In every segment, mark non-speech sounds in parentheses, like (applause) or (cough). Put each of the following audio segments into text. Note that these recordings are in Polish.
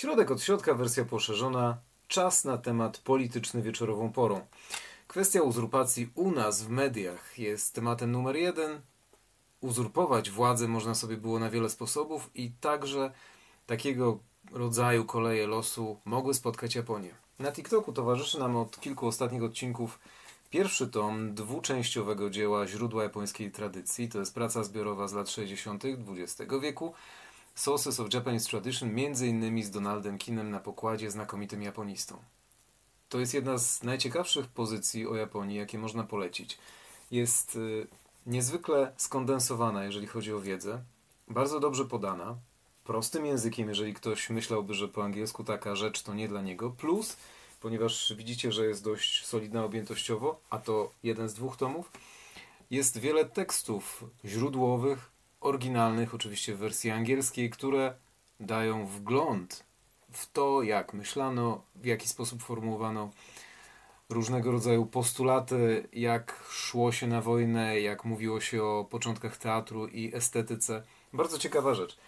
Środek od środka, wersja poszerzona. Czas na temat polityczny wieczorową porą. Kwestia uzurpacji u nas w mediach jest tematem numer jeden. Uzurpować władzę można sobie było na wiele sposobów i także takiego rodzaju koleje losu mogły spotkać Japonię. Na TikToku towarzyszy nam od kilku ostatnich odcinków pierwszy tom dwuczęściowego dzieła Źródła japońskiej tradycji. To jest praca zbiorowa z lat 60. XX wieku. Sources of Japanese Tradition, między innymi z Donaldem Kinem na pokładzie, znakomitym japonistą. To jest jedna z najciekawszych pozycji o Japonii, jakie można polecić. Jest y, niezwykle skondensowana, jeżeli chodzi o wiedzę, bardzo dobrze podana, prostym językiem, jeżeli ktoś myślałby, że po angielsku taka rzecz to nie dla niego, plus, ponieważ widzicie, że jest dość solidna objętościowo, a to jeden z dwóch tomów, jest wiele tekstów źródłowych, oryginalnych, oczywiście w wersji angielskiej, które dają wgląd w to, jak myślano, w jaki sposób formułowano różnego rodzaju postulaty, jak szło się na wojnę, jak mówiło się o początkach teatru i estetyce. Bardzo ciekawa rzecz.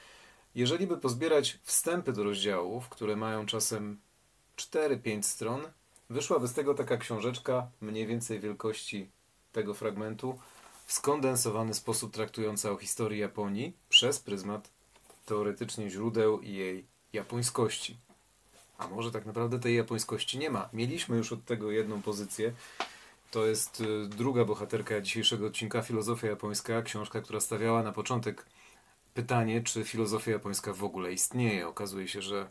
Jeżeli by pozbierać wstępy do rozdziałów, które mają czasem 4-5 stron, wyszłaby z tego taka książeczka mniej więcej wielkości tego fragmentu, w skondensowany sposób traktująca o historii Japonii przez pryzmat teoretycznie źródeł i jej japońskości. A może tak naprawdę tej japońskości nie ma. Mieliśmy już od tego jedną pozycję. To jest y, druga bohaterka dzisiejszego odcinka, Filozofia Japońska, książka, która stawiała na początek pytanie, czy filozofia japońska w ogóle istnieje. Okazuje się, że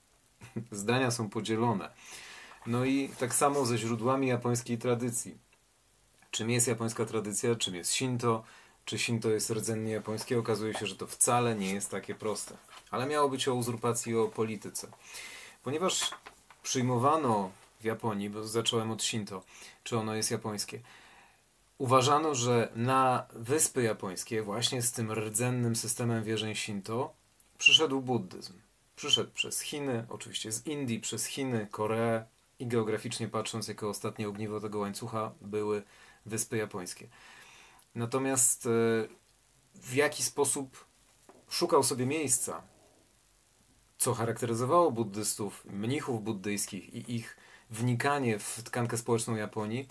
(laughs) zdania są podzielone. No i tak samo ze źródłami japońskiej tradycji. Czym jest japońska tradycja, czym jest Shinto, czy Shinto jest rdzennie japońskie, okazuje się, że to wcale nie jest takie proste. Ale miało być o uzurpacji i o polityce. Ponieważ przyjmowano w Japonii, bo zacząłem od Shinto, czy ono jest japońskie, uważano, że na wyspy japońskie, właśnie z tym rdzennym systemem wierzeń Shinto, przyszedł buddyzm. Przyszedł przez Chiny, oczywiście z Indii, przez Chiny, Koreę i geograficznie patrząc, jako ostatnie ogniwo tego łańcucha były wyspy japońskie. Natomiast e, w jaki sposób szukał sobie miejsca, co charakteryzowało buddystów, mnichów buddyjskich i ich wnikanie w tkankę społeczną Japonii,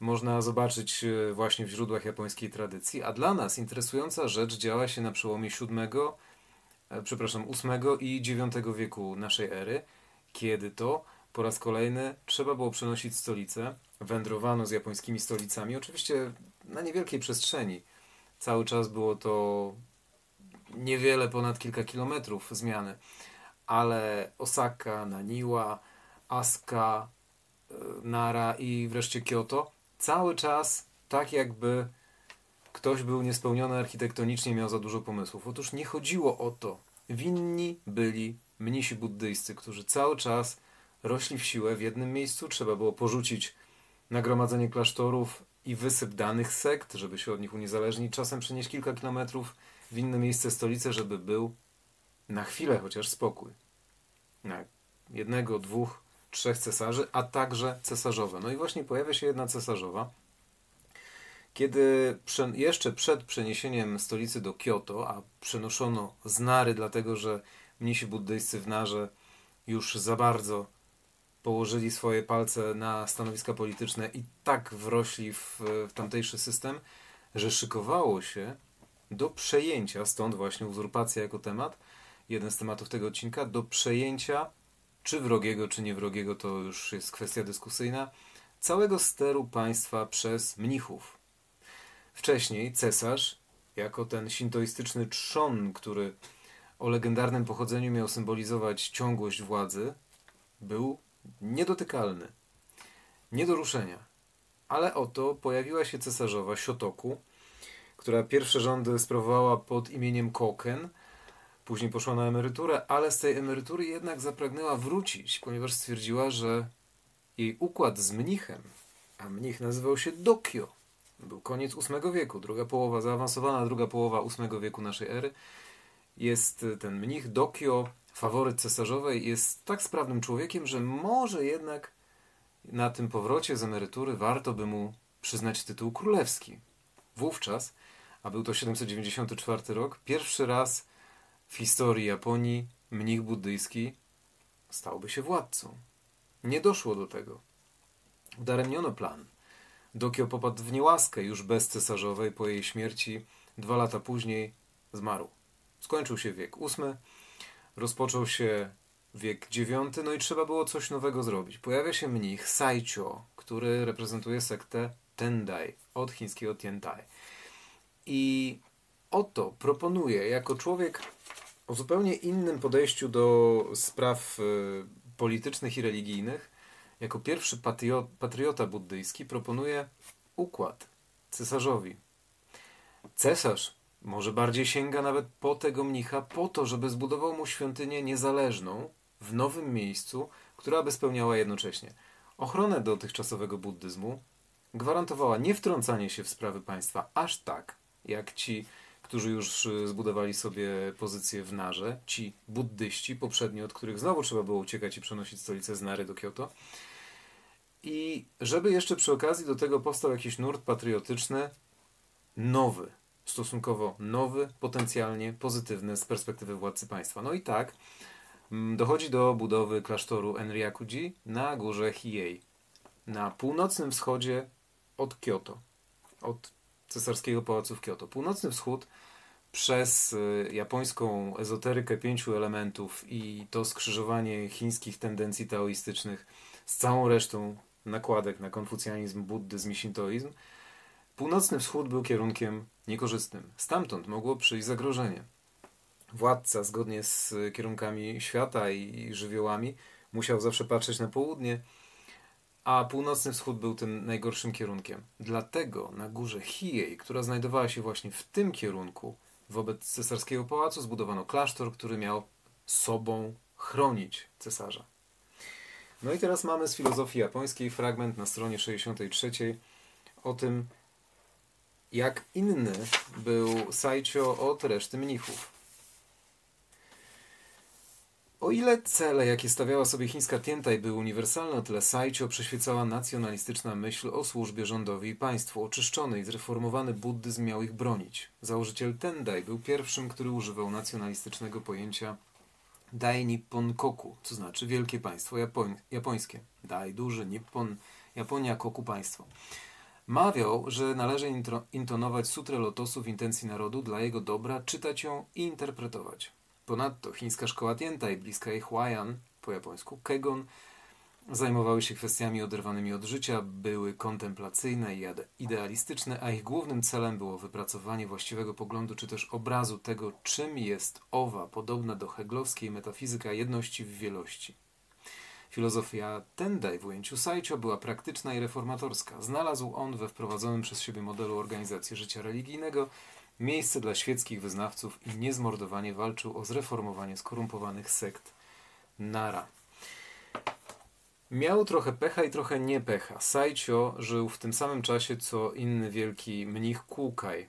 można zobaczyć e, właśnie w źródłach japońskiej tradycji, a dla nas interesująca rzecz działa się na przełomie VII, e, przepraszam, VIII i IX wieku naszej ery, kiedy to po raz kolejny trzeba było przenosić stolicę. Wędrowano z japońskimi stolicami, oczywiście na niewielkiej przestrzeni. Cały czas było to niewiele ponad kilka kilometrów zmiany, ale Osaka, Naniwa, Asuka, e, Nara i wreszcie Kyoto cały czas tak jakby ktoś był niespełniony architektonicznie, miał za dużo pomysłów. Otóż nie chodziło o to. Winni byli mnisi buddyjscy, którzy cały czas rośli w siłę w jednym miejscu. Trzeba było porzucić nagromadzenie klasztorów i wysyp danych sekt, żeby się od nich uniezależnić. Czasem przenieść kilka kilometrów w inne miejsce stolicy, żeby był na chwilę chociaż spokój. Na jednego, dwóch, trzech cesarzy, a także cesarzowe. No i właśnie pojawia się jedna cesarzowa. Kiedy jeszcze przed przeniesieniem stolicy do Kyoto, a przenoszono z Nary, dlatego że mnisi buddyjscy w Narze już za bardzo położyli swoje palce na stanowiska polityczne i tak wrośli w, w tamtejszy system, że szykowało się do przejęcia, stąd właśnie uzurpacja jako temat, jeden z tematów tego odcinka, do przejęcia, czy wrogiego, czy niewrogiego, to już jest kwestia dyskusyjna, całego steru państwa przez mnichów. Wcześniej cesarz, jako ten sintoistyczny trzon, który o legendarnym pochodzeniu miał symbolizować ciągłość władzy, był niedotykalny, nie do ruszenia. Ale oto pojawiła się cesarzowa Siotoku, która pierwsze rządy sprawowała pod imieniem Koken, później poszła na emeryturę, ale z tej emerytury jednak zapragnęła wrócić, ponieważ stwierdziła, że jej układ z mnichem, a mnich nazywał się Dokio, był koniec VIII wieku, druga połowa, zaawansowana druga połowa VIII wieku naszej ery, jest ten mnich Dokio faworyt cesarzowej jest tak sprawnym człowiekiem, że może jednak na tym powrocie z emerytury warto by mu przyznać tytuł królewski. Wówczas, a był to 794 rok, pierwszy raz w historii Japonii mnich buddyjski stałby się władcą. Nie doszło do tego. Udaremniono plan. Dokio popadł w niełaskę już bez cesarzowej po jej śmierci. Dwa lata później zmarł. Skończył się wiek ósmy, rozpoczął się wiek IX, no i trzeba było coś nowego zrobić. Pojawia się mnich Saicho, który reprezentuje sektę Tendai od chińskiego Tiantai. I oto proponuje jako człowiek o zupełnie innym podejściu do spraw y, politycznych i religijnych, jako pierwszy patriota buddyjski proponuje układ cesarzowi. Cesarz może bardziej sięga nawet po tego mnicha, po to, żeby zbudował mu świątynię niezależną w nowym miejscu, która by spełniała jednocześnie ochronę dotychczasowego buddyzmu, gwarantowała niewtrącanie się w sprawy państwa aż tak, jak ci, którzy już zbudowali sobie pozycję w Narze, ci buddyści poprzednio, od których znowu trzeba było uciekać i przenosić stolicę z Nary do Kyoto. I żeby jeszcze przy okazji do tego powstał jakiś nurt patriotyczny, nowy, stosunkowo nowy, potencjalnie pozytywny z perspektywy władcy państwa. No i tak mm, dochodzi do budowy klasztoru Enryakuji na górze Hiei, na północnym wschodzie od Kyoto, od cesarskiego pałacu w Kyoto. Północny wschód przez y, japońską ezoterykę pięciu elementów i to skrzyżowanie chińskich tendencji taoistycznych z całą resztą nakładek na konfucjanizm, buddyzm i shintoizm, północny wschód był kierunkiem niekorzystnym. Stamtąd mogło przyjść zagrożenie. Władca, zgodnie z kierunkami świata i żywiołami, musiał zawsze patrzeć na południe, a północny wschód był tym najgorszym kierunkiem. Dlatego na górze Hiei, która znajdowała się właśnie w tym kierunku, wobec cesarskiego pałacu zbudowano klasztor, który miał sobą chronić cesarza. No i teraz mamy z filozofii japońskiej fragment na stronie 63 o tym, jak inny był Saicho od reszty mnichów. O ile cele, jakie stawiała sobie chińska Tientaj, były uniwersalne, o tyle Saicho przyświecała nacjonalistyczna myśl o służbie rządowi i państwu. Oczyszczony i zreformowany buddyzm miał ich bronić. Założyciel Tendai był pierwszym, który używał nacjonalistycznego pojęcia Dai Nippon Koku, to znaczy wielkie państwo Japoń, japońskie. Dai duży, Nippon, Japonia, Koku państwo. Mawiał, że należy intonować sutrę lotosu w intencji narodu dla jego dobra, czytać ją i interpretować. Ponadto chińska szkoła Tientai, bliska jej Huayan, po japońsku Kegon, zajmowały się kwestiami oderwanymi od życia, były kontemplacyjne i idealistyczne, a ich głównym celem było wypracowanie właściwego poglądu czy też obrazu tego, czym jest owa, podobna do heglowskiej metafizyka jedności w wielości. Filozofia Tendai w ujęciu Saicho była praktyczna i reformatorska. Znalazł on we wprowadzonym przez siebie modelu organizacji życia religijnego miejsce dla świeckich wyznawców i niezmordowanie walczył o zreformowanie skorumpowanych sekt Nara. Miał trochę pecha i trochę nie pecha. Saicho żył w tym samym czasie, co inny wielki mnich Kukai.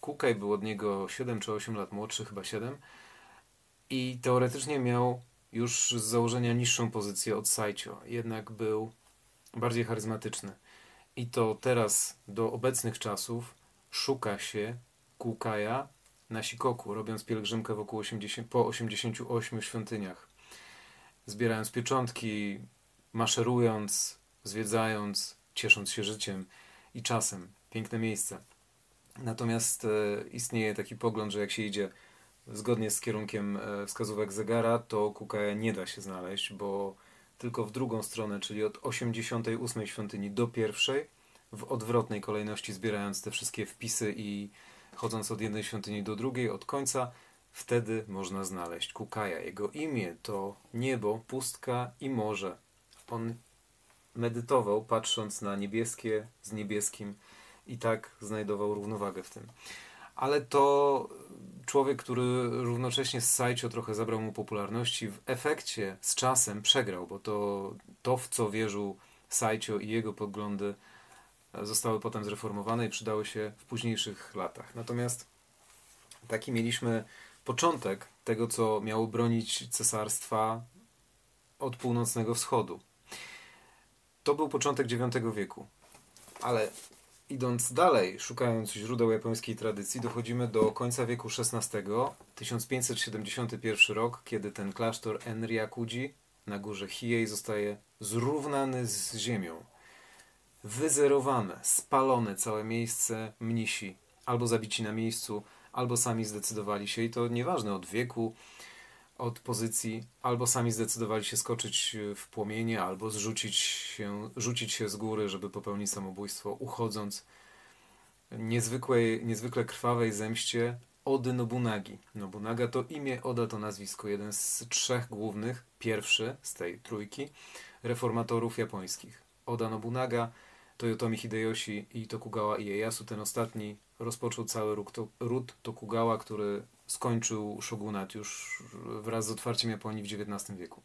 Kukai był od niego 7 czy 8 lat młodszy, chyba 7. I teoretycznie miał już z założenia niższą pozycję od Saicho. Jednak był bardziej charyzmatyczny. I to teraz, do obecnych czasów, szuka się Kukaja na Sikoku, robiąc pielgrzymkę wokół 80, po 88 świątyniach. Zbierając pieczątki, maszerując, zwiedzając, ciesząc się życiem i czasem. Piękne miejsce. Natomiast e, istnieje taki pogląd, że jak się idzie zgodnie z kierunkiem e, wskazówek zegara, to Kukaja nie da się znaleźć, bo tylko w drugą stronę, czyli od 88 świątyni do pierwszej, w odwrotnej kolejności zbierając te wszystkie wpisy i chodząc od jednej świątyni do drugiej, od końca, wtedy można znaleźć Kukaja. Jego imię to niebo, pustka i morze on medytował, patrząc na niebieskie z niebieskim i tak znajdował równowagę w tym. Ale to człowiek, który równocześnie z Saicho trochę zabrał mu popularności, w efekcie z czasem przegrał, bo to, to w co wierzył Saicho i jego poglądy zostały potem zreformowane i przydały się w późniejszych latach. Natomiast taki mieliśmy początek tego, co miało bronić cesarstwa od północnego wschodu. To był początek IX wieku. Ale idąc dalej, szukając źródeł japońskiej tradycji, dochodzimy do końca wieku XVI, 1571 rok, kiedy ten klasztor Enryakuji na górze Hiei zostaje zrównany z ziemią. Wyzerowane, spalone całe miejsce mnisi, albo zabici na miejscu, albo sami zdecydowali się, i to nieważne od wieku, od pozycji, albo sami zdecydowali się skoczyć w płomienie, albo zrzucić się, rzucić się z góry, żeby popełnić samobójstwo, uchodząc niezwykłej, niezwykle krwawej zemście Ody Nobunagi. Nobunaga to imię, Oda to nazwisko, jeden z trzech głównych, pierwszy z tej trójki, reformatorów japońskich. Oda Nobunaga, Toyotomi Hideyoshi i Tokugawa Ieyasu, ten ostatni, rozpoczął cały ród Tokugawa, który skończył shogunat już wraz z otwarciem Japonii w XIX wieku.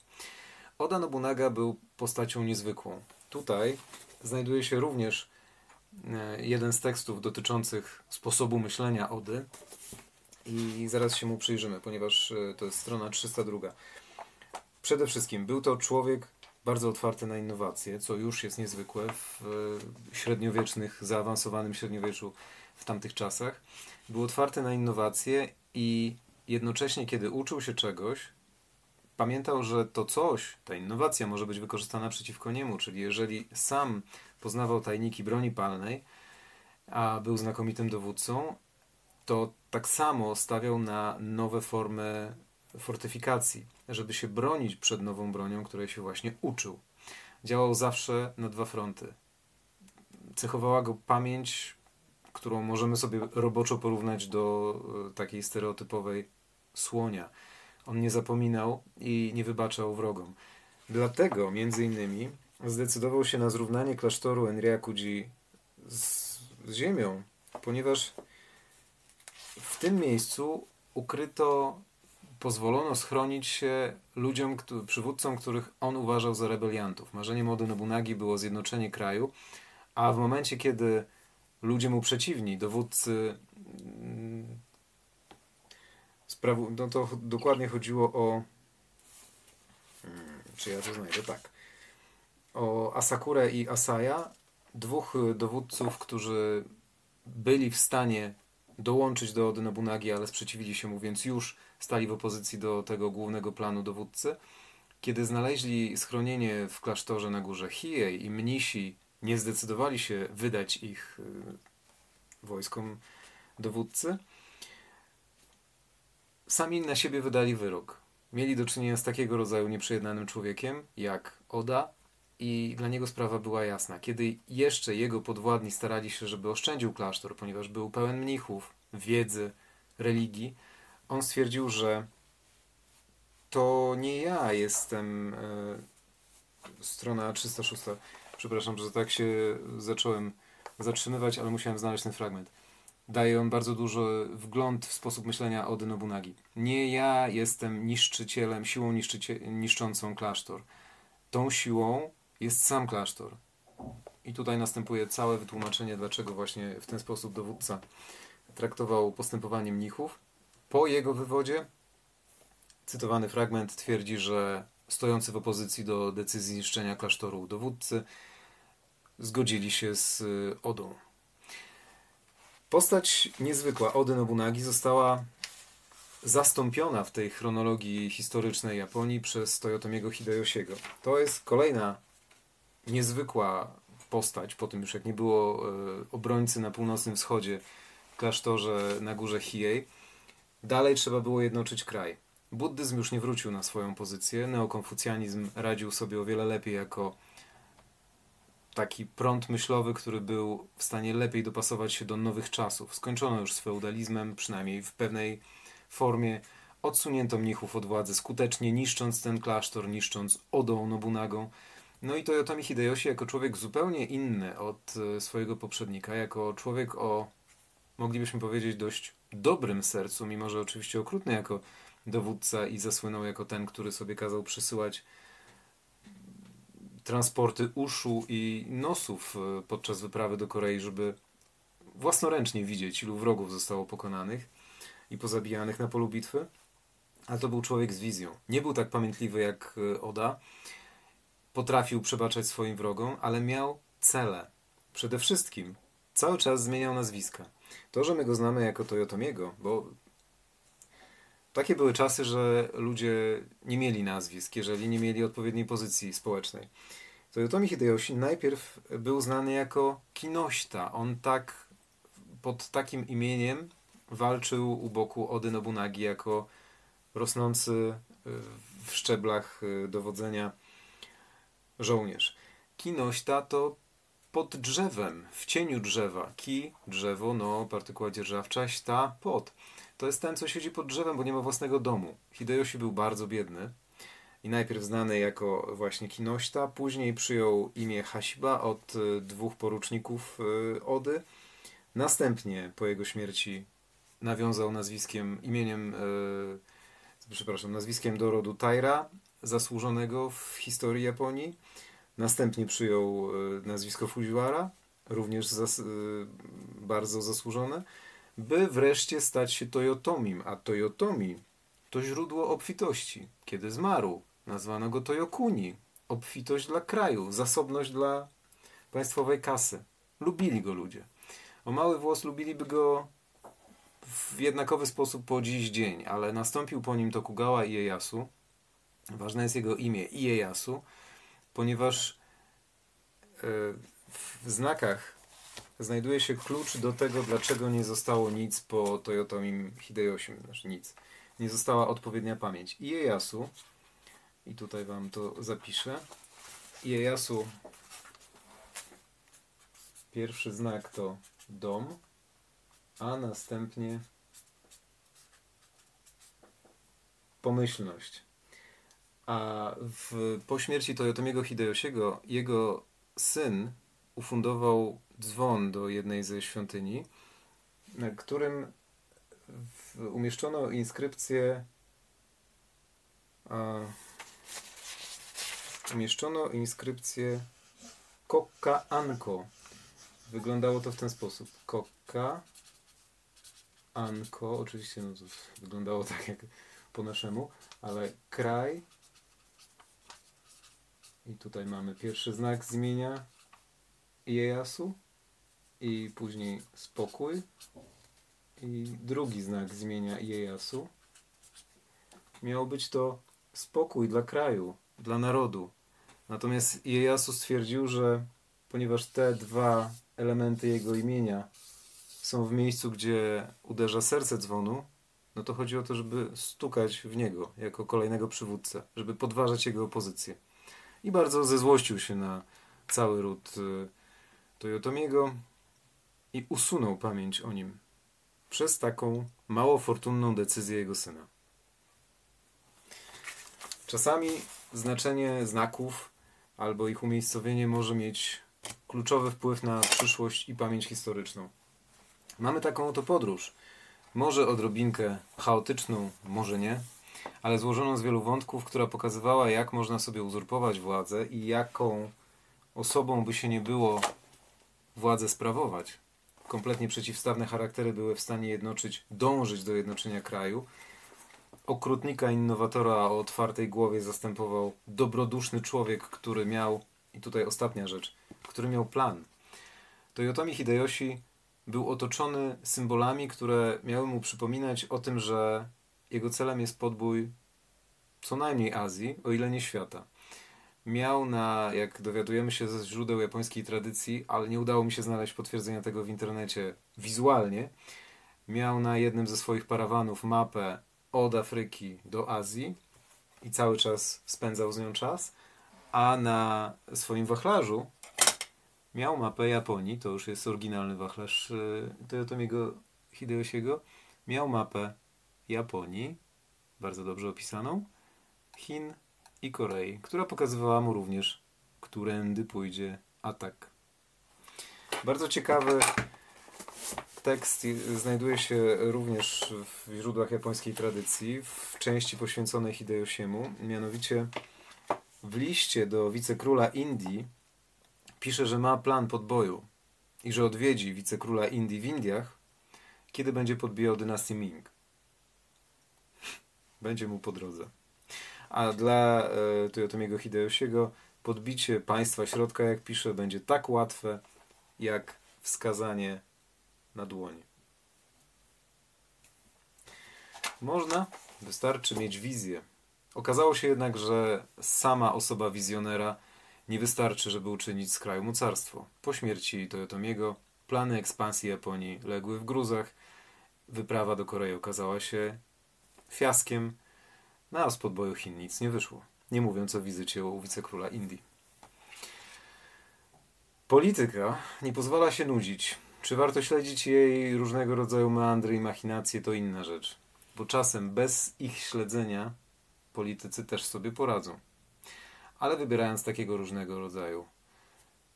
Oda Nobunaga był postacią niezwykłą. Tutaj znajduje się również e, jeden z tekstów dotyczących sposobu myślenia Ody i zaraz się mu przyjrzymy, ponieważ e, to jest strona 302. Przede wszystkim był to człowiek bardzo otwarty na innowacje, co już jest niezwykłe w e, średniowiecznych, zaawansowanym średniowieczu w tamtych czasach. Był otwarty na innowacje i jednocześnie, kiedy uczył się czegoś, pamiętał, że to coś, ta innowacja może być wykorzystana przeciwko niemu, czyli jeżeli sam poznawał tajniki broni palnej, a był znakomitym dowódcą, to tak samo stawiał na nowe formy fortyfikacji, żeby się bronić przed nową bronią, której się właśnie uczył. Działał zawsze na dwa fronty. Cechowała go pamięć którą możemy sobie roboczo porównać do e, takiej stereotypowej słonia. On nie zapominał i nie wybaczał wrogom. Dlatego, między innymi, zdecydował się na zrównanie klasztoru Enryakuji z, z ziemią, ponieważ w tym miejscu ukryto, pozwolono schronić się ludziom, przywódcom, których on uważał za rebeliantów. Marzeniem Ody Nobunagi było zjednoczenie kraju, a w momencie, kiedy ludzie mu przeciwni, dowódcy. Mm, sprawu, no to dokładnie chodziło o. Hmm, czy ja to znajdę? Tak. O Asakurę i Asaya, dwóch dowódców, którzy byli w stanie dołączyć do Ody Nobunagi, ale sprzeciwili się mu, więc już stali w opozycji do tego głównego planu dowódcy. Kiedy znaleźli schronienie w klasztorze na górze Hiei i mnisi nie zdecydowali się wydać ich y, wojskom dowódcy, sami na siebie wydali wyrok. Mieli do czynienia z takiego rodzaju nieprzejednanym człowiekiem jak Oda i dla niego sprawa była jasna. Kiedy jeszcze jego podwładni starali się, żeby oszczędził klasztor, ponieważ był pełen mnichów, wiedzy, religii, on stwierdził, że to nie ja jestem e, strona 306 Przepraszam, że tak się zacząłem zatrzymywać, ale musiałem znaleźć ten fragment. Daje on bardzo duży wgląd w sposób myślenia Ody Nobunagi. Nie ja jestem niszczycielem, siłą niszczycie, niszczącą klasztor. Tą siłą jest sam klasztor. I tutaj następuje całe wytłumaczenie, dlaczego właśnie w ten sposób dowódca traktował postępowanie mnichów. Po jego wywodzie cytowany fragment twierdzi, że stojący w opozycji do decyzji niszczenia klasztoru dowódcy zgodzili się z y, Odą. Postać niezwykła Ody Nobunagi została zastąpiona w tej chronologii historycznej Japonii przez Toyotomiego Hideyoshiego. To jest kolejna niezwykła postać, po tym już jak nie było y, obrońcy na północnym wschodzie w klasztorze na górze Hiei. Dalej trzeba było jednoczyć kraj. Buddyzm już nie wrócił na swoją pozycję, neokonfucjanizm radził sobie o wiele lepiej jako taki prąd myślowy, który był w stanie lepiej dopasować się do nowych czasów. Skończono już z feudalizmem, przynajmniej w pewnej formie. Odsunięto mnichów od władzy, skutecznie niszcząc ten klasztor, niszcząc Odą Nobunagą. No i Toyotomi Hideyoshi jako człowiek zupełnie inny od e, swojego poprzednika, jako człowiek o, moglibyśmy powiedzieć, dość dobrym sercu, mimo że oczywiście okrutny jako dowódca i zasłynął jako ten, który sobie kazał przysyłać transporty uszu i nosów e, podczas wyprawy do Korei, żeby własnoręcznie widzieć, ilu wrogów zostało pokonanych i pozabijanych na polu bitwy. A to był człowiek z wizją. Nie był tak pamiętliwy jak e, Oda. Potrafił przebaczać swoim wrogom, ale miał cele. Przede wszystkim cały czas zmieniał nazwiska. To, że my go znamy jako Toyotomiego, bo takie były czasy, że ludzie nie mieli nazwisk, jeżeli nie mieli odpowiedniej pozycji społecznej. Toyotomi Hideyoshi najpierw był znany jako Kinoshita. On tak pod takim imieniem walczył u boku Ody Nobunagi jako rosnący y, w szczeblach y, dowodzenia żołnierz. Kinośta to pod drzewem, w cieniu drzewa. Ki, drzewo, no, partykuła dzierżawcza, sta, pod. To jest ten, co siedzi pod drzewem, bo nie ma własnego domu. Hideyoshi był bardzo biedny i najpierw znany jako właśnie Kinośta, później przyjął imię Hasiba od y, dwóch poruczników Ody. Następnie po jego śmierci nawiązał nazwiskiem, imieniem, e, przepraszam, nazwiskiem do rodu Taira, zasłużonego w historii Japonii. Następnie przyjął nazwisko Fujiwara, również zas, bardzo zasłużone, by wreszcie stać się Toyotomim, a Toyotomi to źródło obfitości. Kiedy zmarł, nazwano go Toyokuni, obfitość dla kraju, zasobność dla państwowej kasy. Lubili go ludzie. O mały włos lubiliby go w jednakowy sposób po dziś dzień, ale nastąpił po nim Tokugawa Ieyasu. Ważne jest jego imię Ieyasu, ponieważ e, w znakach znajduje się klucz do tego, dlaczego nie zostało nic po Toyotomim Hideyoshi, znaczy nic. Nie została odpowiednia pamięć. Ieyasu, i tutaj wam to zapiszę, Ieyasu, pierwszy znak to dom, a następnie pomyślność. A w, po śmierci Toyotomiego Hideyoshiego jego syn ufundował dzwon do jednej ze świątyni, na którym umieszczono inskrypcję a, umieszczono inskrypcję Kokka Anko. Wyglądało to w ten sposób. Kokka Anko, oczywiście no wyglądało tak jak po naszemu, ale kraj i tutaj mamy pierwszy znak zmienia Iejasu i później spokój i drugi znak zmienia Iejasu. Miało być to spokój dla kraju, dla narodu. Natomiast Iejasu stwierdził, że ponieważ te dwa elementy jego imienia są w miejscu, gdzie uderza serce dzwonu, no to chodzi o to, żeby stukać w niego jako kolejnego przywódcę, żeby podważać jego pozycję. I bardzo zezłościł się na cały ród y, Toyotomiego i usunął pamięć o nim przez taką mało fortunną decyzję jego syna. Czasami znaczenie znaków albo ich umiejscowienie może mieć kluczowy wpływ na przyszłość i pamięć historyczną. Mamy taką oto podróż. Może odrobinkę chaotyczną, może nie, ale złożoną z wielu wątków, która pokazywała, jak można sobie uzurpować władzę i jaką osobą by się nie było władzę sprawować. Kompletnie przeciwstawne charaktery były w stanie jednoczyć, dążyć do jednoczenia kraju. Okrutnika innowatora o otwartej głowie zastępował dobroduszny człowiek, który miał, i tutaj ostatnia rzecz, który miał plan. Toyotomi Hideyoshi był otoczony symbolami, które miały mu przypominać o tym, że jego celem jest podbój co najmniej Azji, o ile nie świata. Miał na, jak dowiadujemy się ze źródeł japońskiej tradycji, ale nie udało mi się znaleźć potwierdzenia tego w internecie wizualnie, miał na jednym ze swoich parawanów mapę od Afryki do Azji i cały czas spędzał z nią czas, a na swoim wachlarzu miał mapę Japonii, to już jest oryginalny wachlarz y, Toyotomiego Hideyoshiego, miał mapę Japonii, bardzo dobrze opisaną, Chin i Korei, która pokazywała mu również, którędy pójdzie atak. Bardzo ciekawy tekst znajduje się również w źródłach japońskiej tradycji, w części poświęconej Hideyoshiemu, mianowicie w liście do wicekróla Indii pisze, że ma plan podboju i że odwiedzi wicekróla Indii w Indiach, kiedy będzie podbijał dynastię Ming. Będzie mu po drodze. A dla e, Toyotomiego Hideyoshiego podbicie państwa środka, jak pisze, będzie tak łatwe, jak wskazanie na dłoni. Można, wystarczy mieć wizję. Okazało się jednak, że sama osoba wizjonera nie wystarczy, żeby uczynić z kraju mocarstwo. Po śmierci Toyotomiego plany ekspansji Japonii legły w gruzach. Wyprawa do Korei okazała się fiaskiem, no a z podboju Chin nic nie wyszło. Nie mówiąc o wizycie u wicekróla Indii. Polityka nie pozwala się nudzić. Czy warto śledzić jej różnego rodzaju meandry i machinacje, to inna rzecz. Bo czasem bez ich śledzenia politycy też sobie poradzą. Ale wybierając takiego różnego rodzaju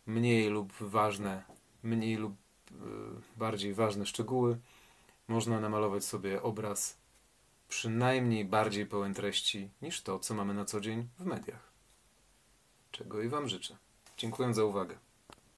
mniej lub ważne, mniej lub y, bardziej ważne szczegóły, można namalować sobie obraz przynajmniej bardziej pełen treści niż to, co mamy na co dzień w mediach. Czego i Wam życzę. Dziękuję za uwagę.